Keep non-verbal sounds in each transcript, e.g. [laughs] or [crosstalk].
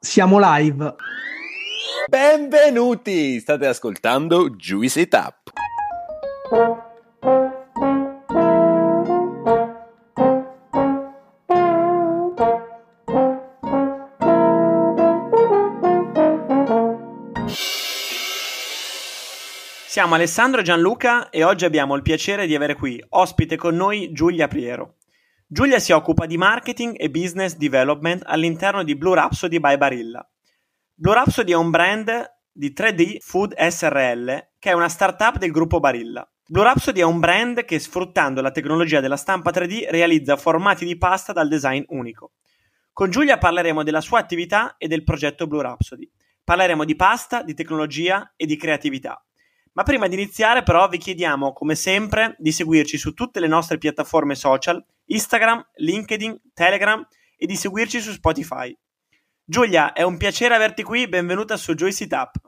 Siamo live. Benvenuti! State ascoltando Juicy Tap. Siamo Alessandro e Gianluca e oggi abbiamo il piacere di avere qui ospite con noi Giulia Priero. Giulia si occupa di marketing e business development all'interno di Blue Rhapsody by Barilla. Blue Rhapsody è un brand di 3D Food SRL che è una startup del gruppo Barilla. Blue Rhapsody è un brand che sfruttando la tecnologia della stampa 3D realizza formati di pasta dal design unico. Con Giulia parleremo della sua attività e del progetto Blue Rhapsody. Parleremo di pasta, di tecnologia e di creatività. Ma prima di iniziare però vi chiediamo come sempre di seguirci su tutte le nostre piattaforme social, Instagram, LinkedIn, Telegram e di seguirci su Spotify. Giulia, è un piacere averti qui, benvenuta su Joyce Tap.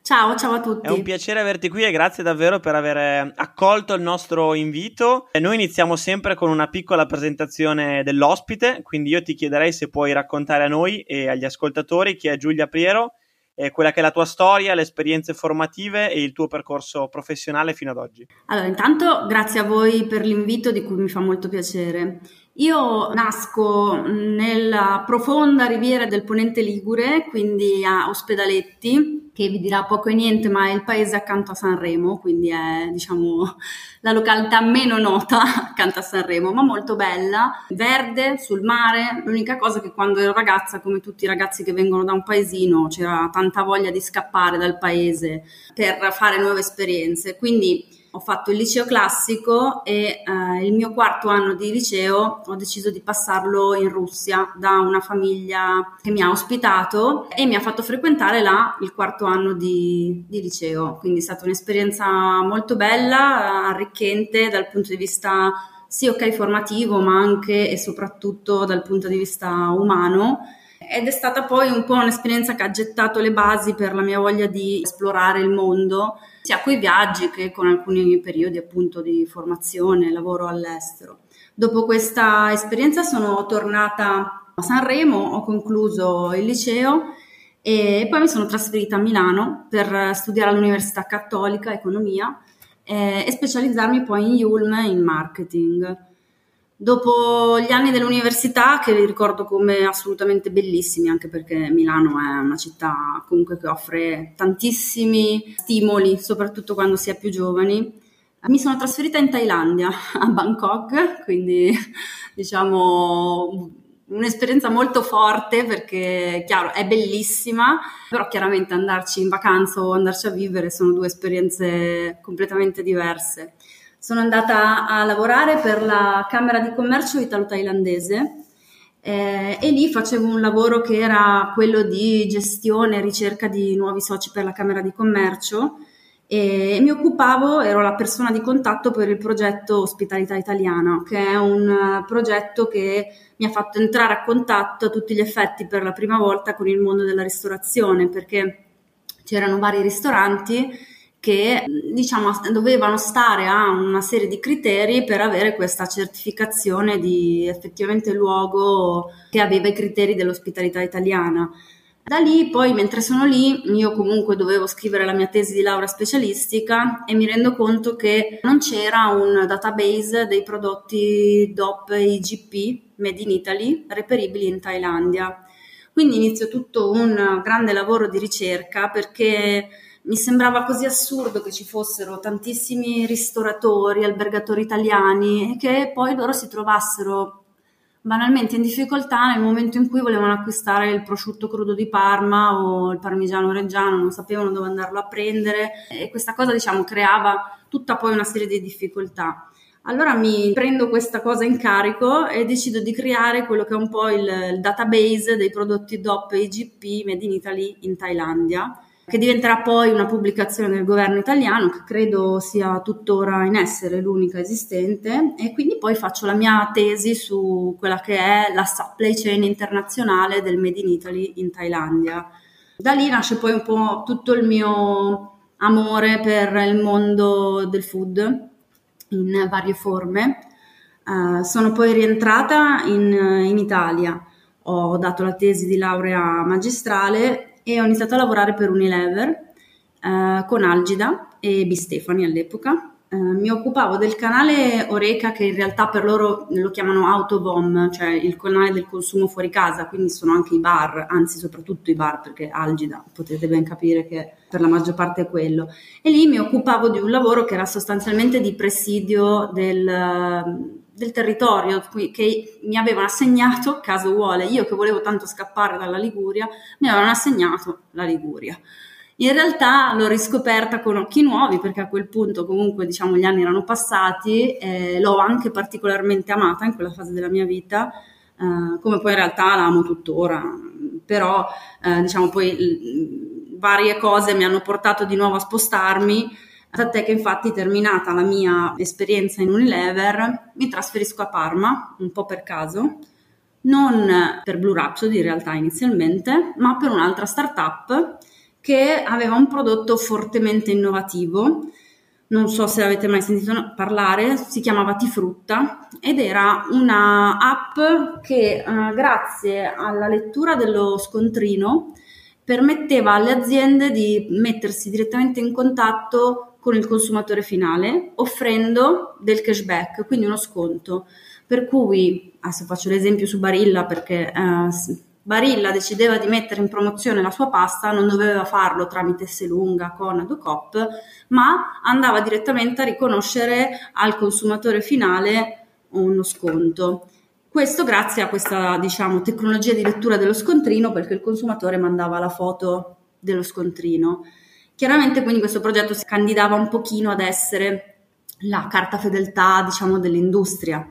Ciao, ciao a tutti. È un piacere averti qui e grazie davvero per aver accolto il nostro invito. Noi iniziamo sempre con una piccola presentazione dell'ospite, quindi io ti chiederei se puoi raccontare a noi e agli ascoltatori chi è Giulia Priero eh, quella che è la tua storia, le esperienze formative e il tuo percorso professionale fino ad oggi. Allora, intanto grazie a voi per l'invito di cui mi fa molto piacere. Io nasco nella profonda riviera del Ponente Ligure, quindi a Ospedaletti, che vi dirà poco e niente, ma è il paese accanto a Sanremo, quindi è diciamo la località meno nota accanto a Sanremo, ma molto bella, verde, sul mare. L'unica cosa che quando ero ragazza, come tutti i ragazzi che vengono da un paesino, c'era tanta voglia di scappare dal paese per fare nuove esperienze. Quindi ho fatto il liceo classico e eh, il mio quarto anno di liceo ho deciso di passarlo in Russia da una famiglia che mi ha ospitato e mi ha fatto frequentare là il quarto anno di, di liceo. Quindi è stata un'esperienza molto bella, arricchente dal punto di vista sì, ok, formativo, ma anche e soprattutto dal punto di vista umano ed è stata poi un po' un'esperienza che ha gettato le basi per la mia voglia di esplorare il mondo, sia con i viaggi che con alcuni periodi appunto di formazione, lavoro all'estero. Dopo questa esperienza sono tornata a Sanremo, ho concluso il liceo e poi mi sono trasferita a Milano per studiare all'Università Cattolica Economia eh, e specializzarmi poi in Yulm in marketing. Dopo gli anni dell'università, che li ricordo come assolutamente bellissimi, anche perché Milano è una città comunque che offre tantissimi stimoli, soprattutto quando si è più giovani, mi sono trasferita in Thailandia, [laughs] a Bangkok, quindi [laughs] diciamo un'esperienza molto forte perché chiaro è bellissima, però chiaramente andarci in vacanza o andarci a vivere sono due esperienze completamente diverse sono andata a lavorare per la Camera di Commercio italo-thailandese eh, e lì facevo un lavoro che era quello di gestione e ricerca di nuovi soci per la Camera di Commercio e mi occupavo, ero la persona di contatto per il progetto Ospitalità Italiana, che è un progetto che mi ha fatto entrare a contatto a tutti gli effetti per la prima volta con il mondo della ristorazione, perché c'erano vari ristoranti che diciamo dovevano stare a una serie di criteri per avere questa certificazione di effettivamente luogo che aveva i criteri dell'ospitalità italiana. Da lì poi mentre sono lì io comunque dovevo scrivere la mia tesi di laurea specialistica e mi rendo conto che non c'era un database dei prodotti DOP IGP made in Italy reperibili in Thailandia. Quindi inizio tutto un grande lavoro di ricerca perché mi sembrava così assurdo che ci fossero tantissimi ristoratori, albergatori italiani e che poi loro si trovassero banalmente in difficoltà nel momento in cui volevano acquistare il prosciutto crudo di Parma o il parmigiano reggiano, non sapevano dove andarlo a prendere e questa cosa diciamo creava tutta poi una serie di difficoltà. Allora mi prendo questa cosa in carico e decido di creare quello che è un po' il, il database dei prodotti DOP e IGP made in Italy in Thailandia che diventerà poi una pubblicazione del governo italiano, che credo sia tuttora in essere, l'unica esistente, e quindi poi faccio la mia tesi su quella che è la supply chain internazionale del Made in Italy in Thailandia. Da lì nasce poi un po' tutto il mio amore per il mondo del food in varie forme. Uh, sono poi rientrata in, in Italia ho dato la tesi di laurea magistrale e ho iniziato a lavorare per Unilever eh, con Algida e Bistefani all'epoca eh, mi occupavo del canale Oreca che in realtà per loro lo chiamano autobomb, cioè il canale del consumo fuori casa, quindi sono anche i bar, anzi soprattutto i bar perché Algida potete ben capire che per la maggior parte è quello. E lì mi occupavo di un lavoro che era sostanzialmente di presidio del del territorio che mi avevano assegnato, caso vuole, io che volevo tanto scappare dalla Liguria, mi avevano assegnato la Liguria. In realtà l'ho riscoperta con occhi nuovi perché a quel punto comunque diciamo gli anni erano passati, e l'ho anche particolarmente amata in quella fase della mia vita, eh, come poi in realtà la amo tuttora, però eh, diciamo poi varie cose mi hanno portato di nuovo a spostarmi, tant'è che infatti terminata la mia esperienza in Unilever mi trasferisco a Parma, un po' per caso, non per Blue Rhapsody in realtà inizialmente, ma per un'altra startup che aveva un prodotto fortemente innovativo. Non so se avete mai sentito parlare, si chiamava Tifrutta ed era una app che eh, grazie alla lettura dello scontrino permetteva alle aziende di mettersi direttamente in contatto con il consumatore finale offrendo del cashback, quindi uno sconto. Per cui, adesso faccio l'esempio su Barilla perché eh, Barilla decideva di mettere in promozione la sua pasta, non doveva farlo tramite Selunga, Conad o Coop, ma andava direttamente a riconoscere al consumatore finale uno sconto. Questo grazie a questa diciamo, tecnologia di lettura dello scontrino, perché il consumatore mandava la foto dello scontrino. Chiaramente quindi questo progetto si candidava un pochino ad essere la carta fedeltà diciamo, dell'industria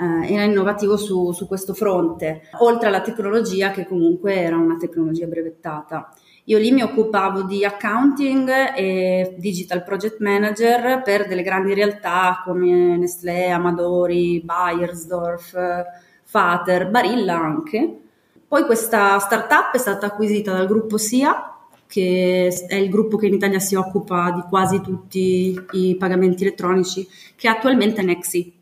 eh, era innovativo su, su, questo fronte, oltre alla tecnologia che comunque era una tecnologia brevettata. Io lì mi occupavo di accounting e digital project manager per delle grandi realtà come Nestlé, Amadori, Bayersdorf, Fater, Barilla anche. Poi questa startup è stata acquisita dal gruppo SIA, che è il gruppo che in Italia si occupa di quasi tutti i pagamenti elettronici, che attualmente è Nexi.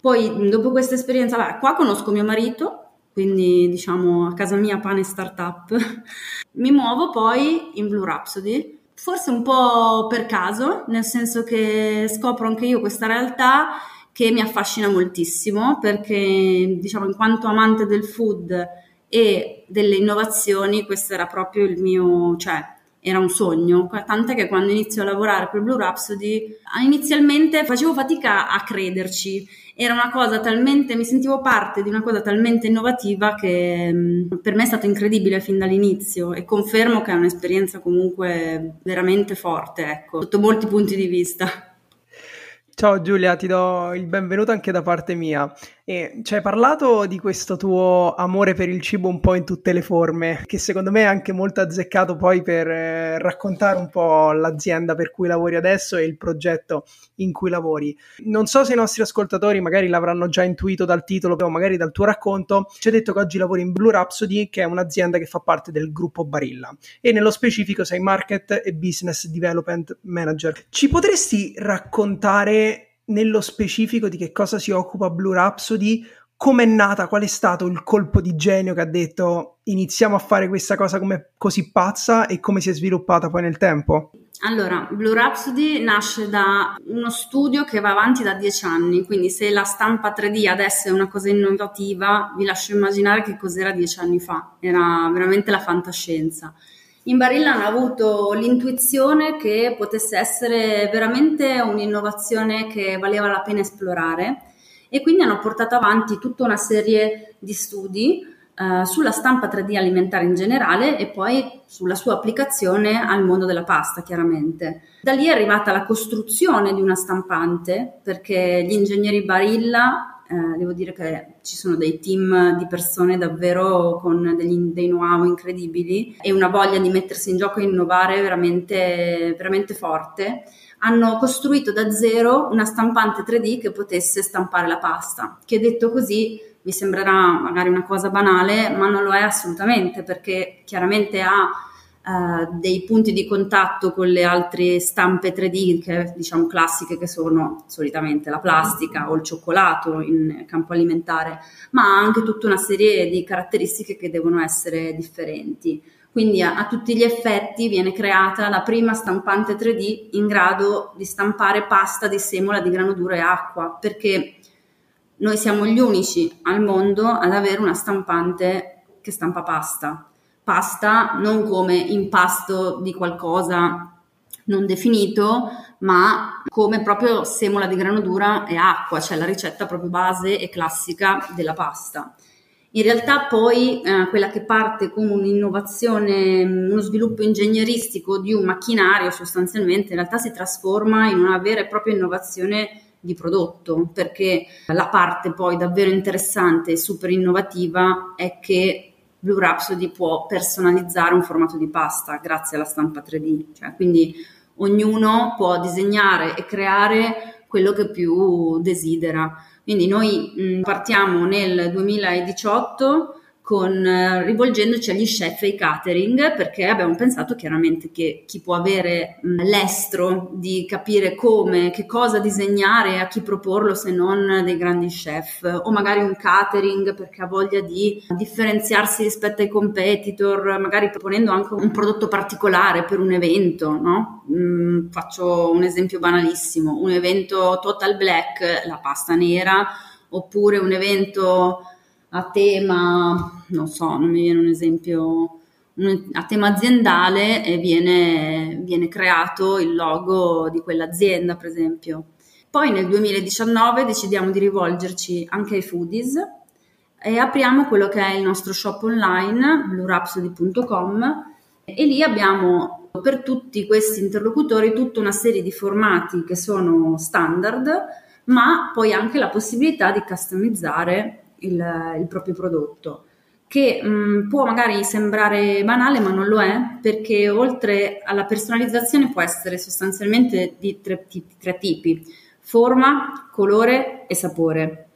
Poi dopo questa esperienza, beh, qua conosco mio marito, quindi diciamo a casa mia pane startup. [laughs] Mi muovo poi in Blue Rhapsody, forse un po' per caso, nel senso che scopro anche io questa realtà che mi affascina moltissimo perché diciamo in quanto amante del food e delle innovazioni questo era proprio il mio, cioè era un sogno, tant'è che quando inizio a lavorare per Blue Rhapsody inizialmente facevo fatica a crederci era una cosa talmente, mi sentivo parte di una cosa talmente innovativa che mm, per me è stato incredibile fin dall'inizio e confermo che è un'esperienza comunque veramente forte, ecco, sotto molti punti di vista. Ciao Giulia, ti do il benvenuto anche da parte mia. E ci hai parlato di questo tuo amore per il cibo un po' in tutte le forme, che secondo me è anche molto azzeccato poi per eh, raccontare un po' l'azienda per cui lavori adesso e il progetto in cui lavori. Non so se i nostri ascoltatori magari l'avranno già intuito dal titolo o magari dal tuo racconto, ci hai detto che oggi lavori in Blue Rhapsody, che è un'azienda che fa parte del gruppo Barilla e nello specifico sei Market e Business Development Manager. Ci potresti raccontare nello specifico di che cosa si occupa Blue Rhapsody, come è nata, qual è stato il colpo di genio che ha detto iniziamo a fare questa cosa come così pazza e come si è sviluppata poi nel tempo? Allora, Blue Rhapsody nasce da uno studio che va avanti da dieci anni, quindi se la stampa 3D adesso è una cosa innovativa, vi lascio immaginare che cos'era dieci anni fa, era veramente la fantascienza. In Barilla hanno avuto l'intuizione che potesse essere veramente un'innovazione che valeva la pena esplorare e quindi hanno portato avanti tutta una serie di studi uh, sulla stampa 3D alimentare in generale e poi sulla sua applicazione al mondo della pasta, chiaramente. Da lì è arrivata la costruzione di una stampante perché gli ingegneri Barilla eh, devo dire che ci sono dei team di persone davvero con degli, dei know-how incredibili e una voglia di mettersi in gioco e innovare veramente, veramente forte. Hanno costruito da zero una stampante 3D che potesse stampare la pasta, che detto così vi sembrerà magari una cosa banale, ma non lo è assolutamente perché chiaramente ha Uh, dei punti di contatto con le altre stampe 3D che diciamo classiche che sono solitamente la plastica o il cioccolato in campo alimentare, ma anche tutta una serie di caratteristiche che devono essere differenti. Quindi a, a tutti gli effetti viene creata la prima stampante 3D in grado di stampare pasta di semola di grano duro e acqua, perché noi siamo gli unici al mondo ad avere una stampante che stampa pasta pasta non come impasto di qualcosa non definito, ma come proprio semola di grano dura e acqua, cioè la ricetta proprio base e classica della pasta. In realtà poi eh, quella che parte come un'innovazione, uno sviluppo ingegneristico di un macchinario sostanzialmente in realtà si trasforma in una vera e propria innovazione di prodotto, perché la parte poi davvero interessante e super innovativa è che Blue Rhapsody può personalizzare un formato di pasta grazie alla stampa 3D, cioè, quindi ognuno può disegnare e creare quello che più desidera. Quindi noi mh, partiamo nel 2018 con, eh, rivolgendoci agli chef e ai catering perché abbiamo pensato chiaramente che chi può avere mh, l'estro di capire come, che cosa disegnare e a chi proporlo se non dei grandi chef o magari un catering perché ha voglia di differenziarsi rispetto ai competitor, magari proponendo anche un prodotto particolare per un evento, no? mh, faccio un esempio banalissimo, un evento total black, la pasta nera, oppure un evento a tema, non so, non mi viene un esempio, a tema aziendale e viene, viene creato il logo di quell'azienda, per esempio. Poi nel 2019 decidiamo di rivolgerci anche ai foodies e apriamo quello che è il nostro shop online, bluerhapsody.com e lì abbiamo per tutti questi interlocutori tutta una serie di formati che sono standard, ma poi anche la possibilità di customizzare il, il proprio prodotto che mh, può magari sembrare banale ma non lo è perché oltre alla personalizzazione può essere sostanzialmente di tre, di tre tipi forma, colore e sapore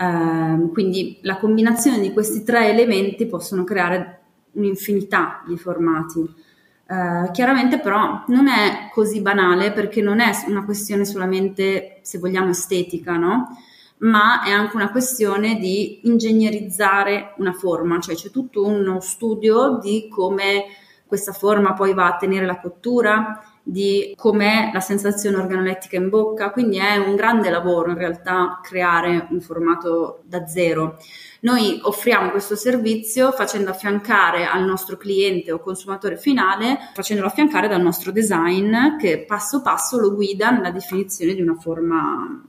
uh, quindi la combinazione di questi tre elementi possono creare un'infinità di formati uh, chiaramente però non è così banale perché non è una questione solamente se vogliamo estetica no? Ma è anche una questione di ingegnerizzare una forma, cioè c'è tutto uno studio di come questa forma poi va a tenere la cottura, di com'è la sensazione organolettica in bocca, quindi è un grande lavoro in realtà creare un formato da zero. Noi offriamo questo servizio facendo affiancare al nostro cliente o consumatore finale, facendolo affiancare dal nostro design che passo passo lo guida nella definizione di una forma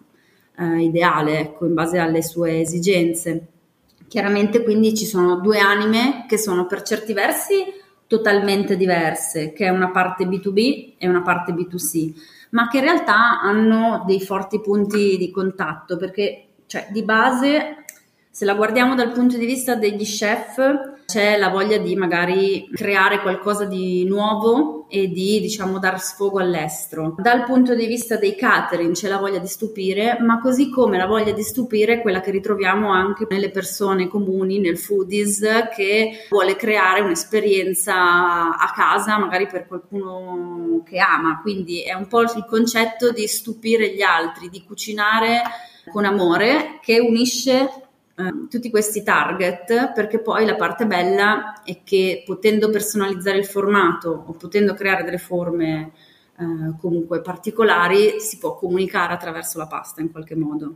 eh, ideale, ecco, in base alle sue esigenze. Chiaramente quindi ci sono due anime che sono per certi versi totalmente diverse, che è una parte B2B e una parte B2C, ma che in realtà hanno dei forti punti di contatto, perché cioè, di base, se la guardiamo dal punto di vista degli chef, c'è la voglia di magari creare qualcosa di nuovo e di diciamo dar sfogo all'estero. Dal punto di vista dei catering c'è la voglia di stupire, ma così come la voglia di stupire è quella che ritroviamo anche nelle persone comuni, nel foodies che vuole creare un'esperienza a casa magari per qualcuno che ama, quindi è un po' il concetto di stupire gli altri, di cucinare con amore che unisce Ehm, tutti questi target perché poi la parte bella è che potendo personalizzare il formato o potendo creare delle forme eh, comunque particolari si può comunicare attraverso la pasta in qualche modo.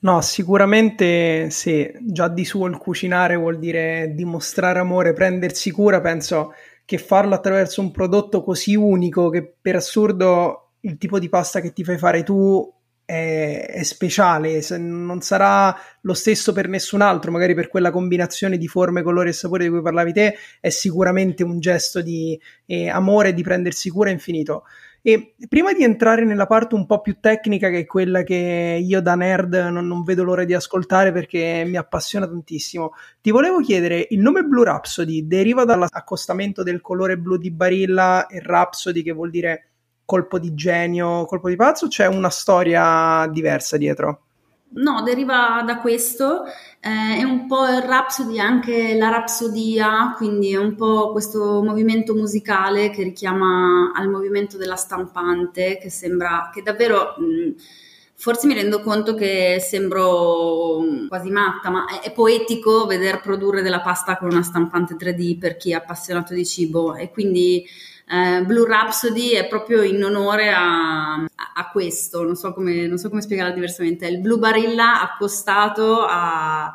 No, sicuramente se già di suo il cucinare vuol dire dimostrare amore, prendersi cura, penso che farlo attraverso un prodotto così unico che per assurdo il tipo di pasta che ti fai fare tu è, è, speciale, non sarà lo stesso per nessun altro, magari per quella combinazione di forme, colori e sapore di cui parlavi te, è sicuramente un gesto di eh, amore di prendersi cura infinito. E prima di entrare nella parte un po' più tecnica, che è quella che io da nerd non, non, vedo l'ora di ascoltare perché mi appassiona tantissimo, ti volevo chiedere: il nome Blue Rhapsody deriva dall'accostamento del colore blu di Barilla e Rhapsody, che vuol dire colpo di genio, colpo di pazzo, c'è una storia diversa dietro? No, deriva da questo, eh, è un po' il Rhapsody, anche la rapsodia, quindi è un po' questo movimento musicale che richiama al movimento della stampante, che sembra, che davvero, mh, forse mi rendo conto che sembro quasi matta, ma è poetico veder produrre della pasta con una stampante 3D per chi è appassionato di cibo e quindi eh, Blue Rhapsody è proprio in onore a, a questo, non so, come, non so come spiegarla diversamente, è il Blue Barilla accostato a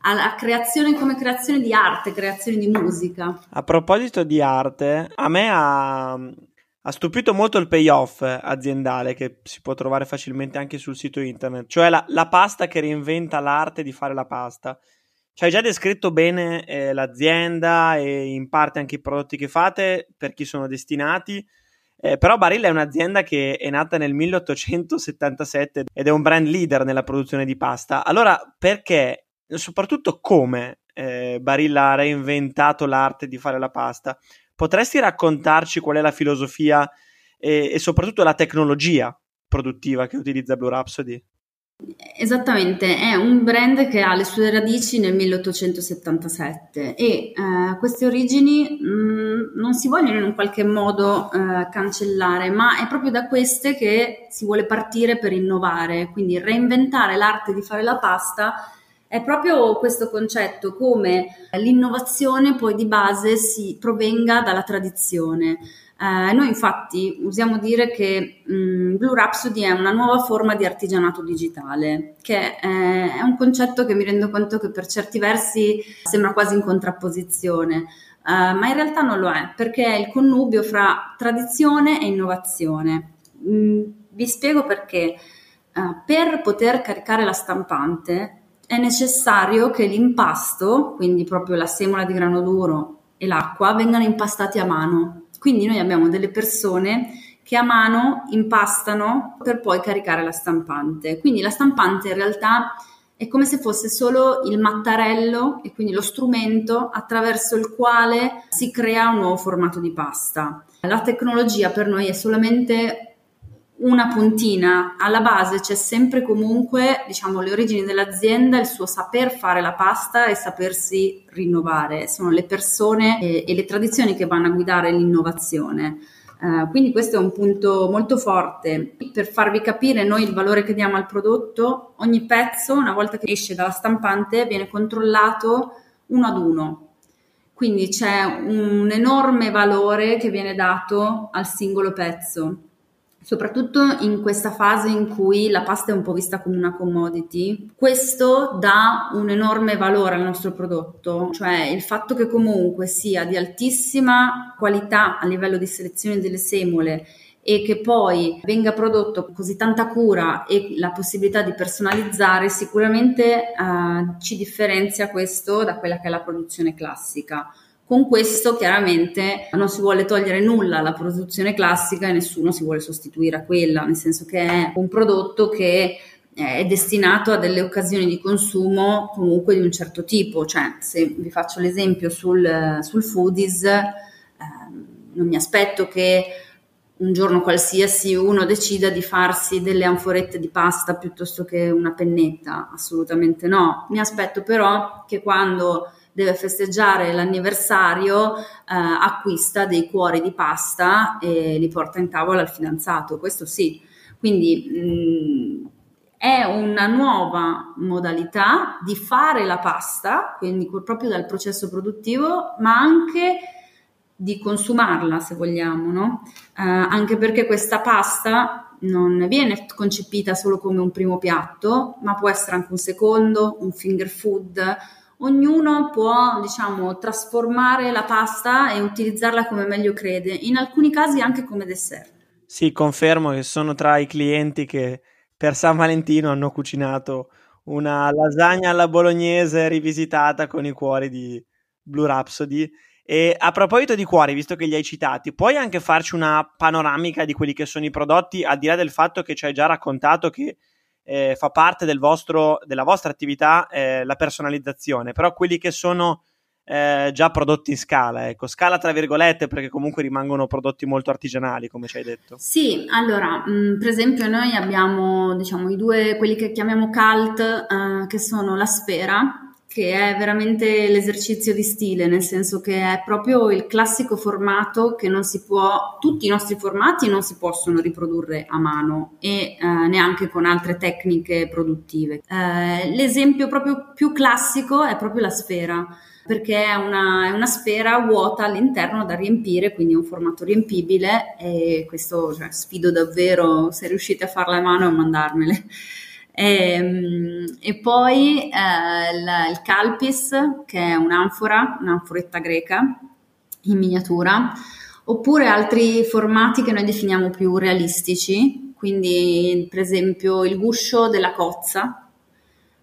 alla creazione come creazione di arte, creazione di musica. A proposito di arte, a me ha, ha, stupito molto il payoff aziendale che si può trovare facilmente anche sul sito internet, cioè la, la pasta che reinventa l'arte di fare la pasta. Ci hai già descritto bene eh, l'azienda e in parte anche i prodotti che fate per chi sono destinati. Eh, però Barilla è un'azienda che è nata nel 1877 ed è un brand leader nella produzione di pasta. Allora, perché, soprattutto come eh, Barilla ha reinventato l'arte di fare la pasta? Potresti raccontarci qual è la filosofia e, e soprattutto la tecnologia produttiva che utilizza Blue Rhapsody? Esattamente, è un brand che ha le sue radici nel 1877 e eh, queste origini mh, mm, non si vogliono in un qualche modo eh, cancellare, ma è proprio da queste che si vuole partire per innovare, quindi reinventare l'arte di fare la pasta è proprio questo concetto, come l'innovazione poi di base si provenga dalla tradizione. Eh, noi infatti usiamo dire che mh, mm, Blue Rhapsody è una nuova forma di artigianato digitale, che eh, è un concetto che mi rendo conto che per certi versi sembra quasi in contrapposizione, eh, ma in realtà non lo è, perché è il connubio fra tradizione e innovazione. Mm, vi spiego perché. Eh, per poter caricare la stampante è necessario che l'impasto, quindi proprio la semola di grano duro e l'acqua, vengano impastati a mano quindi noi abbiamo delle persone che a mano impastano per poi caricare la stampante. Quindi la stampante in realtà è come se fosse solo il mattarello e quindi lo strumento attraverso il quale si crea un nuovo formato di pasta. La tecnologia per noi è solamente una puntina, alla base c'è sempre comunque, diciamo, le origini dell'azienda, il suo saper fare la pasta e sapersi rinnovare, sono le persone e, e le tradizioni che vanno a guidare l'innovazione. Uh, quindi questo è un punto molto forte. Per farvi capire noi il valore che diamo al prodotto, ogni pezzo, una volta che esce dalla stampante, viene controllato uno ad uno. Quindi c'è un enorme valore che viene dato al singolo pezzo soprattutto in questa fase in cui la pasta è un po' vista come una commodity, questo dà un enorme valore al nostro prodotto, cioè il fatto che comunque sia di altissima qualità a livello di selezione delle semole e che poi venga prodotto con così tanta cura e la possibilità di personalizzare sicuramente uh, ci differenzia questo da quella che è la produzione classica. Con questo chiaramente non si vuole togliere nulla alla produzione classica e nessuno si vuole sostituire a quella, nel senso che è un prodotto che è destinato a delle occasioni di consumo comunque di un certo tipo, cioè se vi faccio l'esempio sul, sul foodies, eh, non mi aspetto che un giorno qualsiasi uno decida di farsi delle anforette di pasta piuttosto che una pennetta, assolutamente no. Mi aspetto però che quando deve festeggiare l'anniversario, eh, acquista dei cuori di pasta e li porta in tavola al fidanzato, questo sì. Quindi mh, mm, è una nuova modalità di fare la pasta, quindi proprio dal processo produttivo, ma anche di consumarla se vogliamo, no? eh, anche perché questa pasta non viene concepita solo come un primo piatto, ma può essere anche un secondo, un finger food, ognuno può, diciamo, trasformare la pasta e utilizzarla come meglio crede, in alcuni casi anche come dessert. Sì, confermo che sono tra i clienti che per San Valentino hanno cucinato una lasagna alla bolognese rivisitata con i cuori di Blue Rhapsody. E a proposito di cuori, visto che li hai citati, puoi anche farci una panoramica di quelli che sono i prodotti, al di là del fatto che ci hai già raccontato che eh, fa parte del vostro, della vostra attività eh, la personalizzazione, però quelli che sono eh, già prodotti in scala, ecco, scala tra virgolette perché comunque rimangono prodotti molto artigianali, come ci hai detto. Sì, allora, mh, mm, per esempio noi abbiamo, diciamo, i due, quelli che chiamiamo cult, eh, che sono la sfera, che è veramente l'esercizio di stile, nel senso che è proprio il classico formato che non si può, tutti i nostri formati non si possono riprodurre a mano e eh, neanche con altre tecniche produttive. Eh, l'esempio proprio più classico è proprio la sfera perché è una, è una, sfera vuota all'interno da riempire, quindi è un formato riempibile e questo cioè, sfido davvero se riuscite a farla a mano a mandarmele. E, ehm, e poi eh, il, il calpis, che è un'anfora, un'anforetta greca in miniatura, oppure altri formati che noi definiamo più realistici, quindi per esempio il guscio della cozza,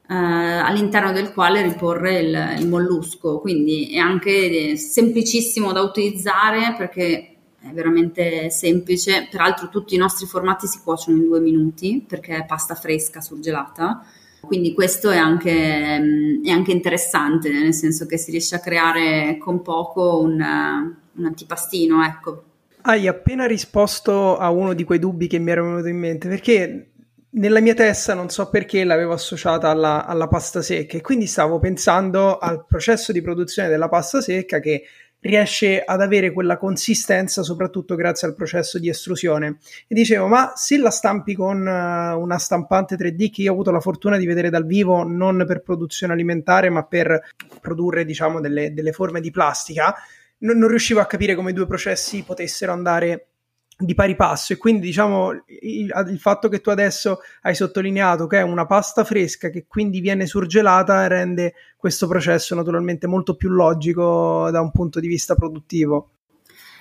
eh, all'interno del quale riporre il, il mollusco, quindi è anche semplicissimo da utilizzare perché è veramente semplice. Peraltro tutti i nostri formati si cuociono in due minuti perché è pasta fresca surgelata. Quindi questo è anche, è anche interessante, nel senso che si riesce a creare con poco un, un antipastino, ecco. Hai appena risposto a uno di quei dubbi che mi era venuto in mente, perché nella mia testa non so perché l'avevo associata alla, alla pasta secca e quindi stavo pensando al processo di produzione della pasta secca che riesce ad avere quella consistenza soprattutto grazie al processo di estrusione. E dicevo, ma se la stampi con uh, una stampante 3D che io ho avuto la fortuna di vedere dal vivo, non per produzione alimentare, ma per produrre, diciamo, delle, delle forme di plastica, non, non riuscivo a capire come i due processi potessero andare di pari passo e quindi diciamo il, il, fatto che tu adesso hai sottolineato che è una pasta fresca che quindi viene surgelata rende questo processo naturalmente molto più logico da un punto di vista produttivo.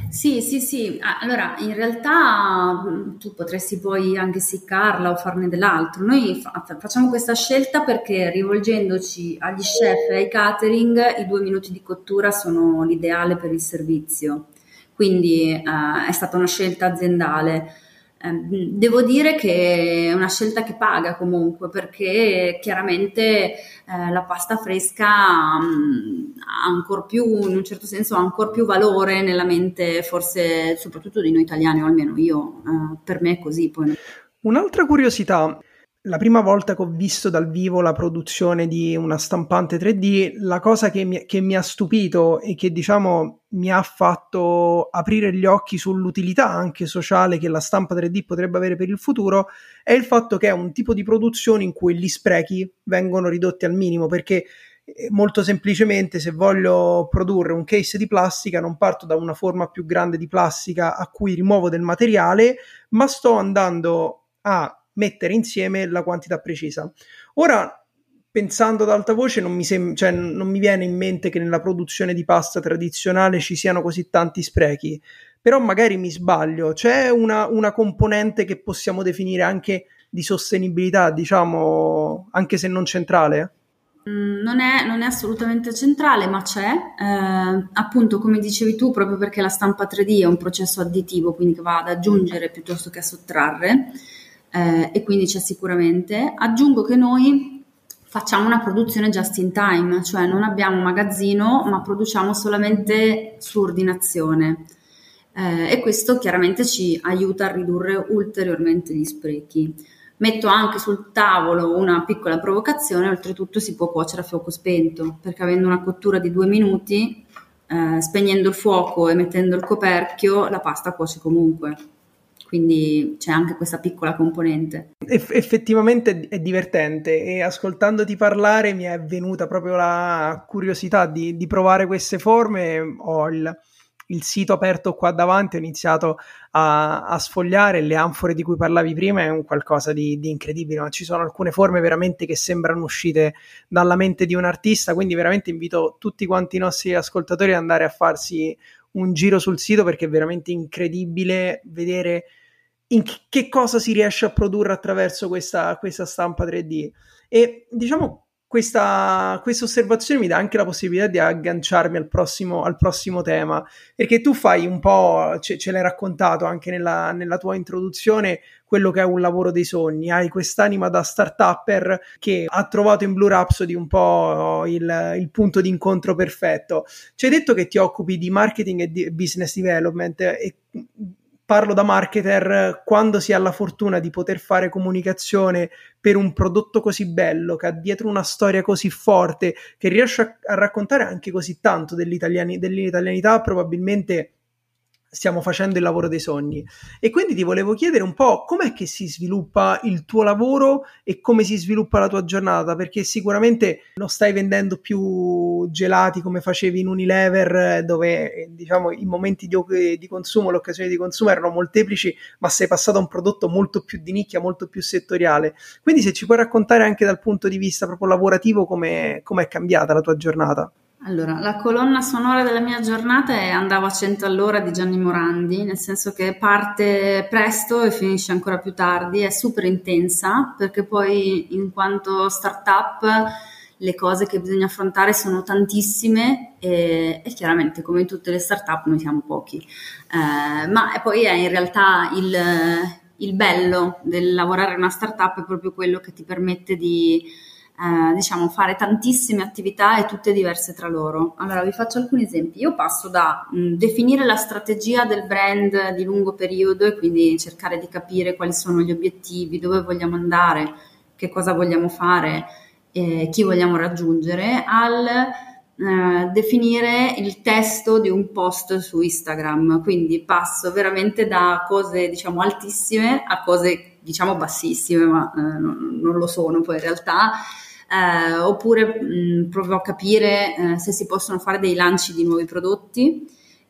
Sì, sì, sì. Allora, in realtà tu potresti poi anche seccarla o farne dell'altro. Noi fa- facciamo questa scelta perché rivolgendoci agli chef e ai catering i due minuti di cottura sono l'ideale per il servizio quindi eh, è stata una scelta aziendale. Eh, devo dire che è una scelta che paga comunque perché chiaramente eh, la pasta fresca um, ha ancora più, in un certo senso, ha ancora più valore nella mente, forse soprattutto di noi italiani, o almeno io, eh, per me è così. Poi. Un'altra curiosità, la prima volta che ho visto dal vivo la produzione di una stampante 3D, la cosa che mi, che mi, ha stupito e che diciamo mi ha fatto aprire gli occhi sull'utilità anche sociale che la stampa 3D potrebbe avere per il futuro è il fatto che è un tipo di produzione in cui gli sprechi vengono ridotti al minimo perché eh, molto semplicemente se voglio produrre un case di plastica non parto da una forma più grande di plastica a cui rimuovo del materiale ma sto andando a mettere insieme la quantità precisa. Ora, pensando ad alta voce, non mi, sem- cioè, non mi viene in mente che nella produzione di pasta tradizionale ci siano così tanti sprechi, però magari mi sbaglio. C'è una, una componente che possiamo definire anche di sostenibilità, diciamo, anche se non centrale? Mm, non è, non è, assolutamente centrale, ma c'è, eh, appunto come dicevi tu, proprio perché la stampa 3D è un processo additivo, quindi che va ad aggiungere piuttosto che a sottrarre eh, e quindi c'è sicuramente. Aggiungo che noi facciamo una produzione just in time, cioè non abbiamo magazzino ma produciamo solamente su ordinazione eh, e questo chiaramente ci aiuta a ridurre ulteriormente gli sprechi. Metto anche sul tavolo una piccola provocazione, oltretutto si può cuocere a fuoco spento, perché avendo una cottura di due minuti, eh, spegnendo il fuoco e mettendo il coperchio, la pasta cuoce comunque quindi c'è anche questa piccola componente. Eff- effettivamente è divertente e ascoltandoti parlare mi è venuta proprio la curiosità di, di provare queste forme. Ho il, il, sito aperto qua davanti, ho iniziato a, a, sfogliare le anfore di cui parlavi prima, è un qualcosa di, di incredibile, ma ci sono alcune forme veramente che sembrano uscite dalla mente di un artista, quindi veramente invito tutti quanti i nostri ascoltatori ad andare a farsi un giro sul sito perché è veramente incredibile vedere in che cosa si riesce a produrre attraverso questa, questa stampa 3D. E diciamo questa, questa, osservazione mi dà anche la possibilità di agganciarmi al prossimo, al prossimo tema, perché tu fai un po', ce, ce l'hai raccontato anche nella, nella, tua introduzione, quello che è un lavoro dei sogni, hai quest'anima da start-upper che ha trovato in Blue Rhapsody un po' il, il punto di incontro perfetto. Ci hai detto che ti occupi di marketing e di business development e parlo da marketer, quando si ha la fortuna di poter fare comunicazione per un prodotto così bello, che ha dietro una storia così forte, che riesce a, a raccontare anche così tanto dell'italianità, probabilmente stiamo facendo il lavoro dei sogni. E quindi ti volevo chiedere un po' com'è che si sviluppa il tuo lavoro e come si sviluppa la tua giornata, perché sicuramente non stai vendendo più gelati come facevi in Unilever, dove diciamo i momenti di, di consumo, le occasioni di consumo erano molteplici, ma sei passato a un prodotto molto più di nicchia, molto più settoriale. Quindi se ci puoi raccontare anche dal punto di vista proprio lavorativo come è cambiata la tua giornata. Allora, la colonna sonora della mia giornata è Andavo a 100 all'ora di Gianni Morandi, nel senso che parte presto e finisce ancora più tardi, è super intensa perché poi in quanto startup le cose che bisogna affrontare sono tantissime e, e chiaramente come in tutte le startup noi siamo pochi, eh, ma poi è in realtà il, il bello del lavorare in una startup è proprio quello che ti permette di eh, diciamo, fare tantissime attività e tutte diverse tra loro. Allora, vi faccio alcuni esempi. Io passo da mh, mm, definire la strategia del brand di lungo periodo e quindi cercare di capire quali sono gli obiettivi, dove vogliamo andare, che cosa vogliamo fare, eh, chi vogliamo raggiungere, al eh, definire il testo di un post su Instagram. Quindi passo veramente da cose, diciamo, altissime a cose, diciamo, bassissime, ma eh, non, non lo sono poi in realtà eh, oppure mh, provo a capire eh, se si possono fare dei lanci di nuovi prodotti,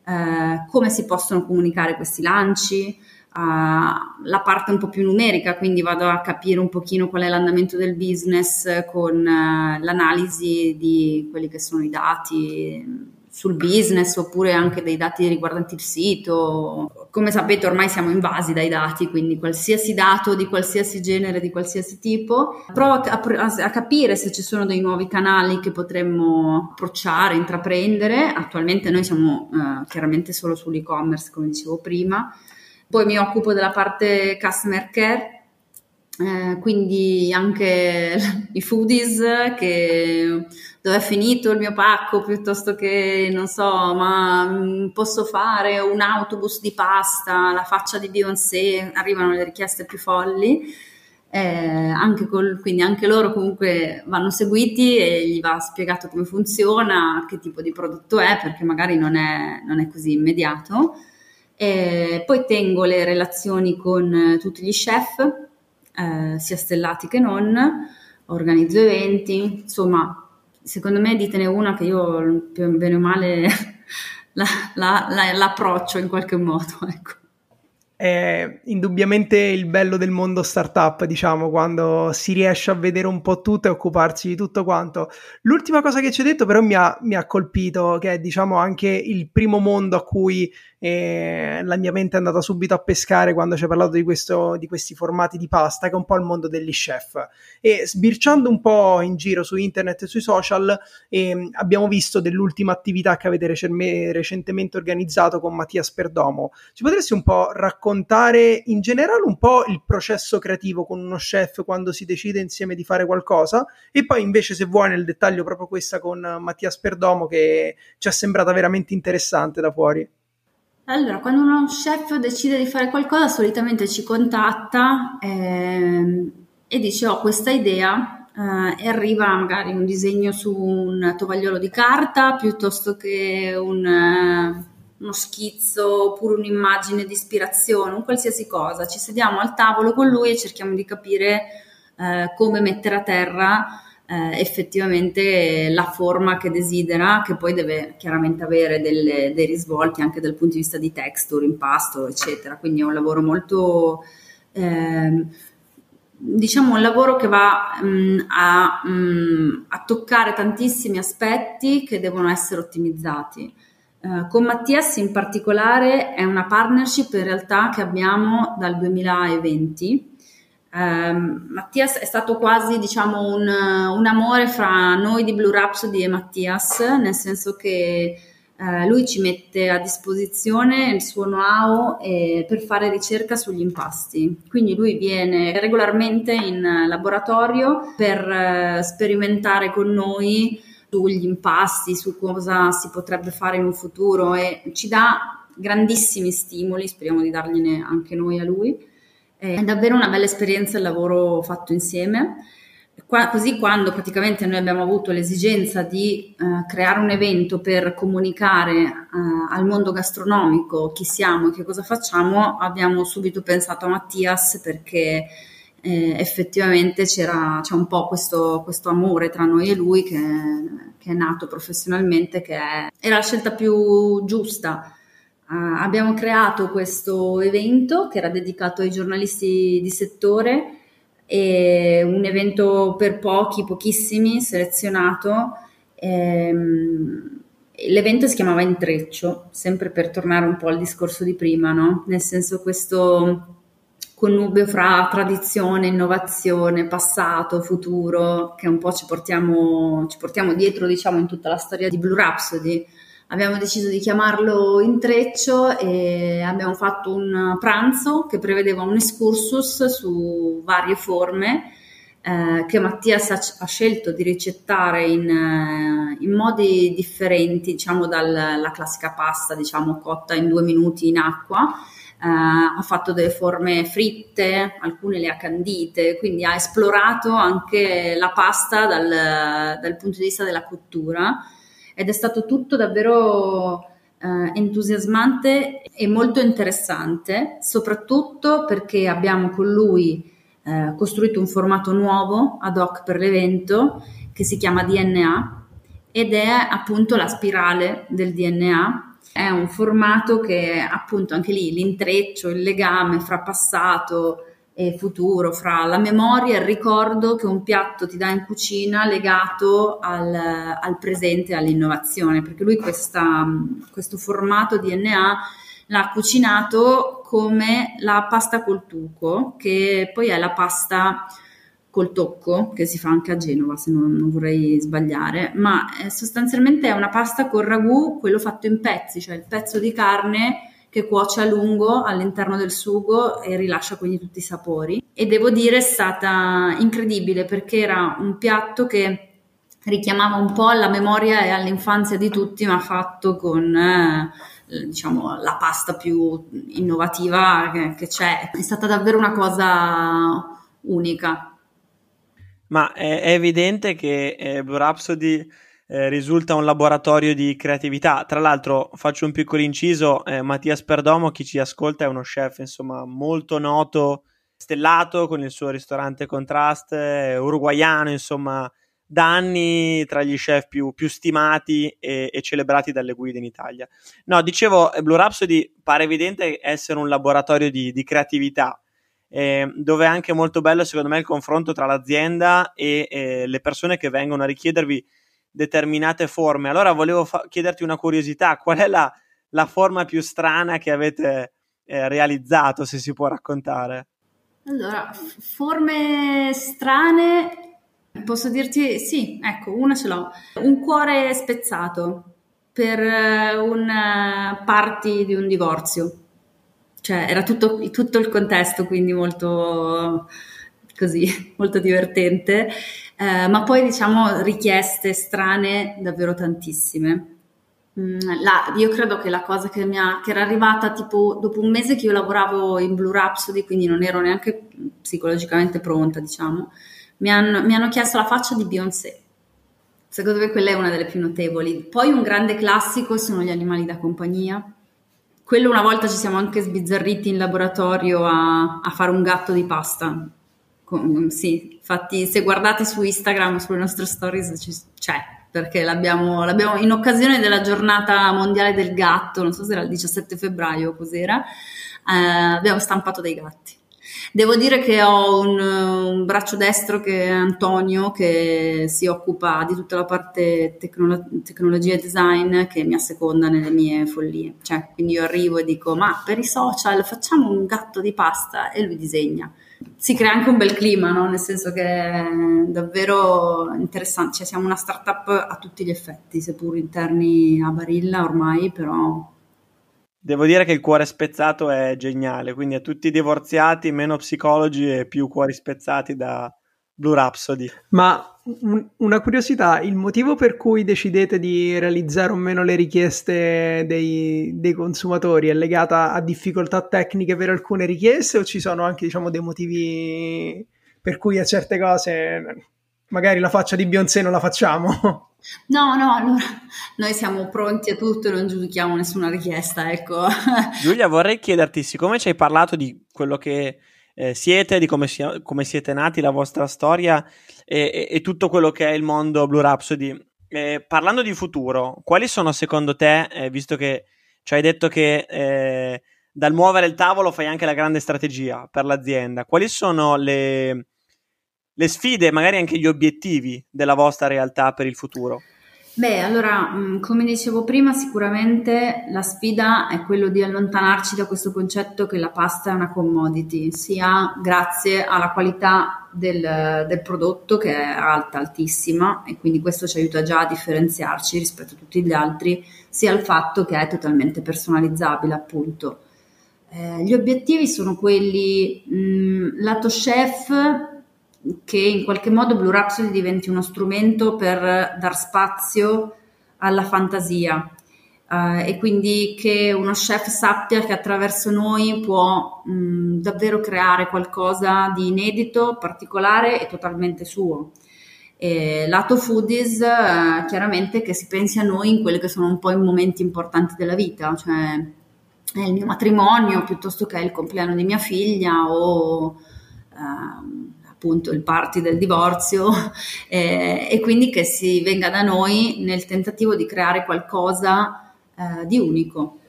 eh, come si possono comunicare questi lanci, la parte un po' più numerica, quindi vado a capire un pochino qual è l'andamento del business con uh, l'analisi di quelli che sono i dati sul business oppure anche dei dati riguardanti il sito. Come sapete ormai siamo invasi dai dati, quindi qualsiasi dato di qualsiasi genere, di qualsiasi tipo. Provo a, a, capire se ci sono dei nuovi canali che potremmo approcciare, intraprendere. Attualmente noi siamo uh, chiaramente solo sull'e-commerce, come dicevo prima. Poi mi occupo della parte customer care, eh, quindi anche [laughs] i foodies che dove è finito il mio pacco piuttosto che non so ma mm, posso fare un autobus di pasta la faccia di Beyoncé? Arrivano le richieste più folli. Eh, anche col, quindi anche loro comunque vanno seguiti e gli va spiegato come funziona che tipo di prodotto è perché magari non è, non è così immediato. E poi tengo le relazioni con tutti gli chef eh, sia stellati che non, organizzo eventi, insomma, secondo me ditene una che io più bene o male [laughs] la, la, la, l'approccio in qualche modo, ecco è indubbiamente il bello del mondo startup, diciamo, quando si riesce a vedere un po' tutto e occuparsi di tutto quanto. L'ultima cosa che ci hai detto però mi ha, mi ha colpito, che è diciamo anche il primo mondo a cui e la mia mente è andata subito a pescare quando ci hai parlato di, questo, di questi formati di pasta, che è un po' il mondo degli chef. E sbirciando un po' in giro su internet e sui social, eh, abbiamo visto dell'ultima attività che avete rec- recentemente organizzato con Mattias Perdomo. Ci potresti un po' raccontare in generale un po' il processo creativo con uno chef quando si decide insieme di fare qualcosa? E poi invece, se vuoi, nel dettaglio proprio questa con Mattias Perdomo che ci è sembrata veramente interessante da fuori. Allora, quando uno chef decide di fare qualcosa, solitamente ci contatta eh, e dice: Ho questa idea, eh, e arriva magari un disegno su un tovagliolo di carta piuttosto che un, uh, uno schizzo oppure un'immagine di ispirazione, un qualsiasi cosa. Ci sediamo al tavolo con lui e cerchiamo di capire eh, come mettere a terra eh, effettivamente la forma che desidera, che poi deve chiaramente avere delle, dei risvolti anche dal punto di vista di texture, impasto, eccetera. Quindi è un lavoro molto, eh, diciamo, un lavoro che va mh, mm, a, mh, mm, a, toccare tantissimi aspetti che devono essere ottimizzati. Eh, con Mattias in particolare è una partnership in realtà che abbiamo dal 2020 Eh, Mattias è stato quasi diciamo un, un, amore fra noi di Blue Rhapsody e Mattias, nel senso che eh, lui ci mette a disposizione il suo know-how eh, per fare ricerca sugli impasti. Quindi lui viene regolarmente in laboratorio per eh, sperimentare con noi sugli impasti, su cosa si potrebbe fare in un futuro e ci dà grandissimi stimoli, speriamo di dargliene anche noi a lui. È davvero una bella esperienza il lavoro fatto insieme. Qua, così quando praticamente noi abbiamo avuto l'esigenza di uh, creare un evento per comunicare uh, al mondo gastronomico chi siamo e che cosa facciamo, abbiamo subito pensato a Mattias perché eh, effettivamente c'era, c'è un po' questo, questo, amore tra noi e lui che, che è nato professionalmente, che è, era la scelta più giusta. Uh, abbiamo creato questo evento che era dedicato ai giornalisti di settore, e un evento per pochi, pochissimi, selezionato. Ehm, l'evento si chiamava Intreccio, sempre per tornare un po' al discorso di prima, no? nel senso questo connubio fra tradizione, innovazione, passato, futuro, che un po' ci portiamo, ci portiamo dietro, diciamo, in tutta la storia di Blue Rhapsody. Abbiamo deciso di chiamarlo Intreccio e abbiamo fatto un pranzo che prevedeva un excursus su varie forme eh, che Mattias ha, ha, scelto di ricettare in, eh, in modi differenti, diciamo dalla classica pasta, diciamo cotta in due minuti in acqua, ha fatto delle forme fritte, alcune le ha candite, quindi ha esplorato anche la pasta dal, dal punto di vista della cottura ed è stato tutto davvero uh, entusiasmante e molto interessante, soprattutto perché abbiamo con lui uh, costruito un formato nuovo ad hoc per l'evento che si chiama DNA ed è appunto la spirale del DNA è un formato che appunto anche lì l'intreccio, il legame fra passato e futuro, fra la memoria e il ricordo che un piatto ti dà in cucina legato al, al presente e all'innovazione, perché lui questa, questo formato DNA l'ha cucinato come la pasta col tuco, che poi è la pasta col tocco, che si fa anche a Genova, se non, non vorrei sbagliare, ma eh, sostanzialmente è una pasta con ragù, quello fatto in pezzi, cioè il pezzo di carne che cuoce a lungo all'interno del sugo e rilascia quindi tutti i sapori. E devo dire è stata incredibile perché era un piatto che richiamava un po' alla memoria e all'infanzia di tutti, ma fatto con eh, diciamo la pasta più innovativa che, che c'è. È stata davvero una cosa unica. Ma è, è evidente che eh, Blue Rhapsody eh, risulta un laboratorio di creatività. Tra l'altro, faccio un piccolo inciso: eh, Mattia Sperdomo, chi ci ascolta, è uno chef insomma molto noto, stellato con il suo ristorante Contrast, eh, uruguaiano, insomma, da anni tra gli chef più, più stimati e, e, celebrati dalle guide in Italia. No, dicevo, Blue Rhapsody pare evidente essere un laboratorio di, di creatività eh, dove è anche molto bello secondo me il confronto tra l'azienda e eh, le persone che vengono a richiedervi determinate forme. Allora volevo fa- chiederti una curiosità, qual è la, la, forma più strana che avete eh, realizzato, se si può raccontare? Allora, forme strane, posso dirti sì, ecco, una ce l'ho. Un cuore spezzato per eh, un eh, party di un divorzio cioè era tutto, tutto il contesto, quindi molto così, [laughs] molto divertente, eh, ma poi diciamo richieste strane davvero tantissime. Mm, la, io credo che la cosa che, mi ha, che era arrivata tipo dopo un mese che io lavoravo in Blue Rhapsody, quindi non ero neanche psicologicamente pronta, diciamo, mi hanno, mi hanno chiesto la faccia di Beyoncé. Secondo me quella è una delle più notevoli. Poi un grande classico sono gli animali da compagnia quello una volta ci siamo anche sbizzarriti in laboratorio a, a fare un gatto di pasta. Con, sì, infatti se guardate su Instagram, sulle nostre stories ci, c'è, perché l'abbiamo, l'abbiamo, in occasione della giornata mondiale del gatto, non so se era il 17 febbraio o cos'era, eh, abbiamo stampato dei gatti. Devo dire che ho un, un, braccio destro che è Antonio, che si occupa di tutta la parte tecnolo- tecnologia e design, che mi asseconda nelle mie follie. Cioè, quindi io arrivo e dico, ma per i social facciamo un gatto di pasta e lui disegna. si crea anche un bel clima, no? nel senso che è davvero interessante, cioè, siamo una startup a tutti gli effetti, seppur interni a Barilla ormai, però... Devo dire che il cuore spezzato è geniale, quindi a tutti i divorziati, meno psicologi e più cuori spezzati da Blue Rhapsody. Ma un, una curiosità, il motivo per cui decidete di realizzare o meno le richieste dei, dei, consumatori è legata a difficoltà tecniche per alcune richieste o ci sono anche diciamo, dei motivi per cui a certe cose magari la faccia di Beyoncé non la facciamo? [laughs] No, no, allora noi siamo pronti a tutto e non giudichiamo nessuna richiesta, ecco. [laughs] Giulia, vorrei chiederti, siccome ci hai parlato di quello che eh, siete, di come, si- come, siete nati, la vostra storia e, e, e, tutto quello che è il mondo Blue Rhapsody. Eh, parlando di futuro, quali sono secondo te, eh, visto che ci hai detto che eh, dal muovere il tavolo fai anche la grande strategia per l'azienda, quali sono le, le sfide, magari anche gli obiettivi della vostra realtà per il futuro? Beh, allora, mm, come dicevo prima, sicuramente la sfida è quello di allontanarci da questo concetto che la pasta è una commodity, sia grazie alla qualità del, del prodotto che è alta, altissima, e quindi questo ci aiuta già a differenziarci rispetto a tutti gli altri, sia al fatto che è totalmente personalizzabile, appunto. Eh, gli obiettivi sono quelli, mh, mm, lato chef, che in qualche modo Blue Rhapsody diventi uno strumento per dar spazio alla fantasia uh, e quindi che uno chef sappia che attraverso noi può mh, davvero creare qualcosa di inedito, particolare e totalmente suo. E lato foodies, uh, chiaramente che si pensi a noi in quelli che sono un po' i momenti importanti della vita, cioè è il mio matrimonio piuttosto che il compleanno di mia figlia o uh, appunto il party del divorzio [laughs] eh, e quindi che si venga da noi nel tentativo di creare qualcosa eh, di unico.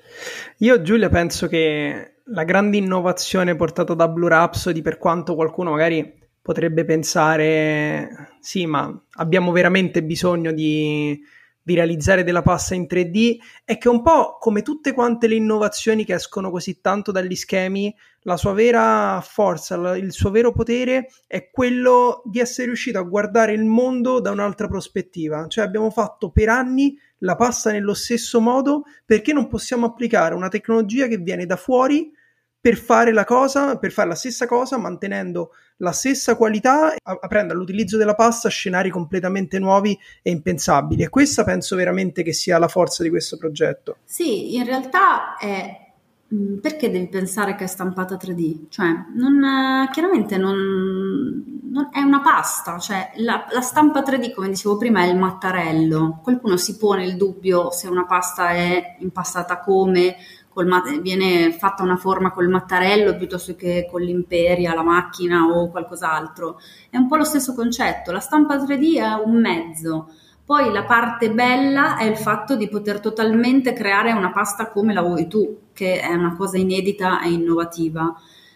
Io Giulia penso che la grande innovazione portata da Blue Rhapsody per quanto qualcuno magari potrebbe pensare sì ma abbiamo veramente bisogno di di realizzare della pasta in 3D è che un po' come tutte quante le innovazioni che escono così tanto dagli schemi, la sua vera forza, il suo vero potere è quello di essere riuscito a guardare il mondo da un'altra prospettiva. Cioè abbiamo fatto per anni la pasta nello stesso modo perché non possiamo applicare una tecnologia che viene da fuori per fare la cosa, per fare la stessa cosa, mantenendo la stessa qualità, aprendo all'utilizzo della pasta scenari completamente nuovi e impensabili. E questa penso veramente che sia la forza di questo progetto. Sì, in realtà è mm, perché devi pensare che è stampata 3D? Cioè, non, chiaramente non, non, è una pasta, cioè la, la, stampa 3D, come dicevo prima, è il mattarello. Qualcuno si pone il dubbio se una pasta è impastata come, mat- viene fatta una forma col mattarello piuttosto che con l'imperia, la macchina o qualcos'altro. È un po' lo stesso concetto, la stampa 3D è un mezzo. Poi la parte bella è il fatto di poter totalmente creare una pasta come la vuoi tu, che è una cosa inedita e innovativa.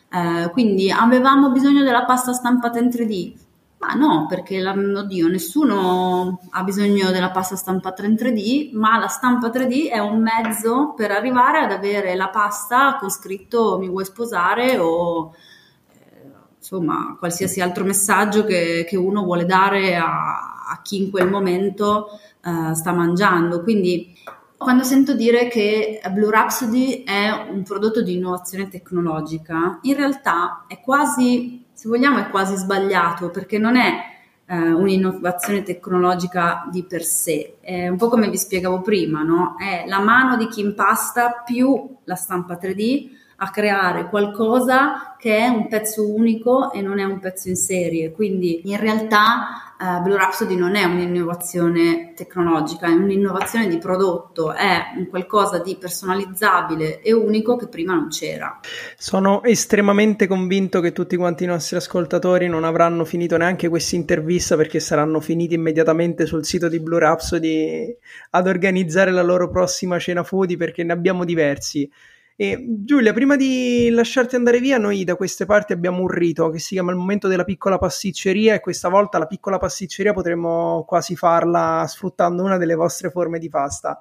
Eh, quindi avevamo bisogno della pasta stampata in 3D? Ma no, perché oddio, nessuno ha bisogno della pasta stampata in 3D, ma la stampa 3D è un mezzo per arrivare ad avere la pasta con scritto mi vuoi sposare o eh, insomma qualsiasi altro messaggio che, che uno vuole dare a, a, chi in quel momento uh, sta mangiando. Quindi quando sento dire che Blue Rhapsody è un prodotto di innovazione tecnologica, in realtà è quasi se vogliamo, è quasi sbagliato perché non è eh, un'innovazione tecnologica di per sé, è un po' come vi spiegavo prima, no? è la mano di chi impasta più la stampa 3D a creare qualcosa che è un pezzo unico e non è un pezzo in serie. Quindi in realtà uh, Blue Rhapsody non è un'innovazione tecnologica, è un'innovazione di prodotto, è un qualcosa di personalizzabile e unico che prima non c'era. Sono estremamente convinto che tutti quanti i nostri ascoltatori non avranno finito neanche questa intervista perché saranno finiti immediatamente sul sito di Blue Rhapsody ad organizzare la loro prossima cena foodie perché ne abbiamo diversi. E Giulia, prima di lasciarti andare via, noi da queste parti abbiamo un rito che si chiama il momento della piccola pasticceria e questa volta la piccola pasticceria potremmo quasi farla sfruttando una delle vostre forme di pasta.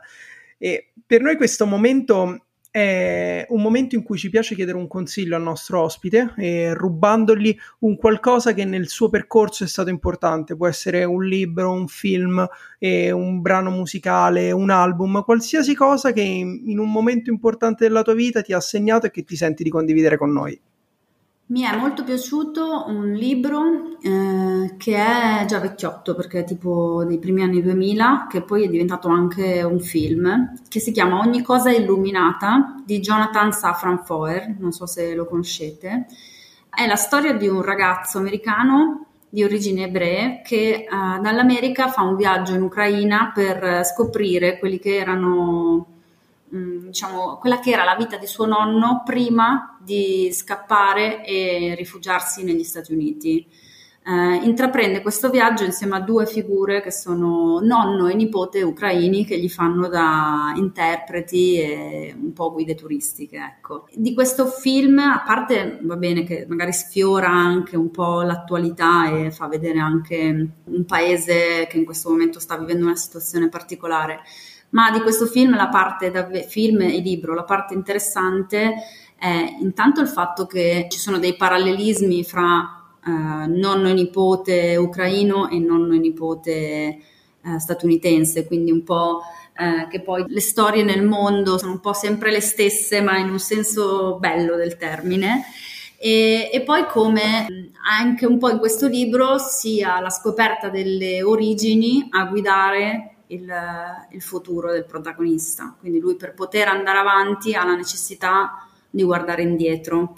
E per noi questo momento è un momento in cui ci piace chiedere un consiglio al nostro ospite, eh, rubandogli un qualcosa che nel suo percorso è stato importante. Può essere un libro, un film, eh, un brano musicale, un album, qualsiasi cosa che in, un momento importante della tua vita ti ha segnato e che ti senti di condividere con noi. Mi è molto piaciuto un libro eh, che è già vecchiotto perché è tipo dei primi anni 2000, che poi è diventato anche un film, che si chiama Ogni cosa illuminata di Jonathan Safran Foer, non so se lo conoscete. È la storia di un ragazzo americano di origini ebree che eh, dall'America fa un viaggio in Ucraina per scoprire quelli che erano Mm, diciamo, quella che era la vita di suo nonno prima di scappare e rifugiarsi negli Stati Uniti. Eh, intraprende questo viaggio insieme a due figure che sono nonno e nipote ucraini che gli fanno da interpreti e un po' guide turistiche. Ecco. Di questo film, a parte va bene che magari sfiora anche un po' l'attualità e fa vedere anche un paese che in questo momento sta vivendo una situazione particolare, ma di questo film, la parte da film e libro, la parte interessante è intanto il fatto che ci sono dei parallelismi fra eh, nonno e nipote ucraino e nonno e nipote eh, statunitense, quindi un po' eh, che poi le storie nel mondo sono un po' sempre le stesse, ma in un senso bello del termine. E, e, poi come anche un po' in questo libro sia la scoperta delle origini a guidare il, il futuro del protagonista. Quindi lui per poter andare avanti ha la necessità di guardare indietro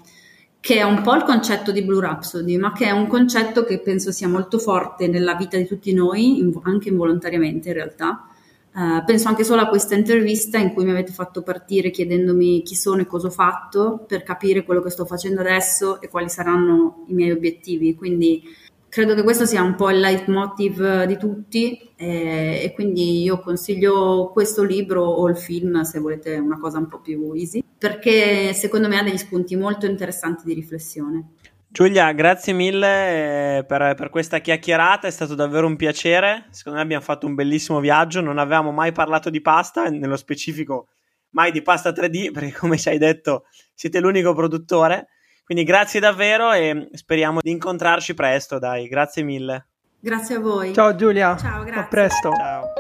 che è un po' il concetto di Blue Rhapsody, ma che è un concetto che penso sia molto forte nella vita di tutti noi, anche involontariamente in realtà. Uh, penso anche solo a questa intervista in cui mi avete fatto partire chiedendomi chi sono e cosa ho fatto per capire quello che sto facendo adesso e quali saranno i miei obiettivi. Quindi Credo che questo sia un po' il leitmotiv di tutti eh, e quindi io consiglio questo libro o il film se volete una cosa un po' più easy, perché secondo me ha degli spunti molto interessanti di riflessione. Giulia, grazie mille eh, per, per, questa chiacchierata, è stato davvero un piacere. Secondo me abbiamo fatto un bellissimo viaggio, non avevamo mai parlato di pasta, nello specifico mai di pasta 3D, perché come ci hai detto siete l'unico produttore. Quindi grazie davvero e speriamo di incontrarci presto, dai, grazie mille. Grazie a voi. Ciao Giulia. Ciao, grazie. A presto. Ciao.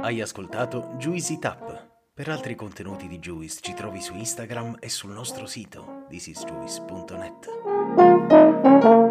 Hai ascoltato Juicy Tap. Per altri contenuti di Juice ci trovi su Instagram e sul nostro sito thisisjuice.net.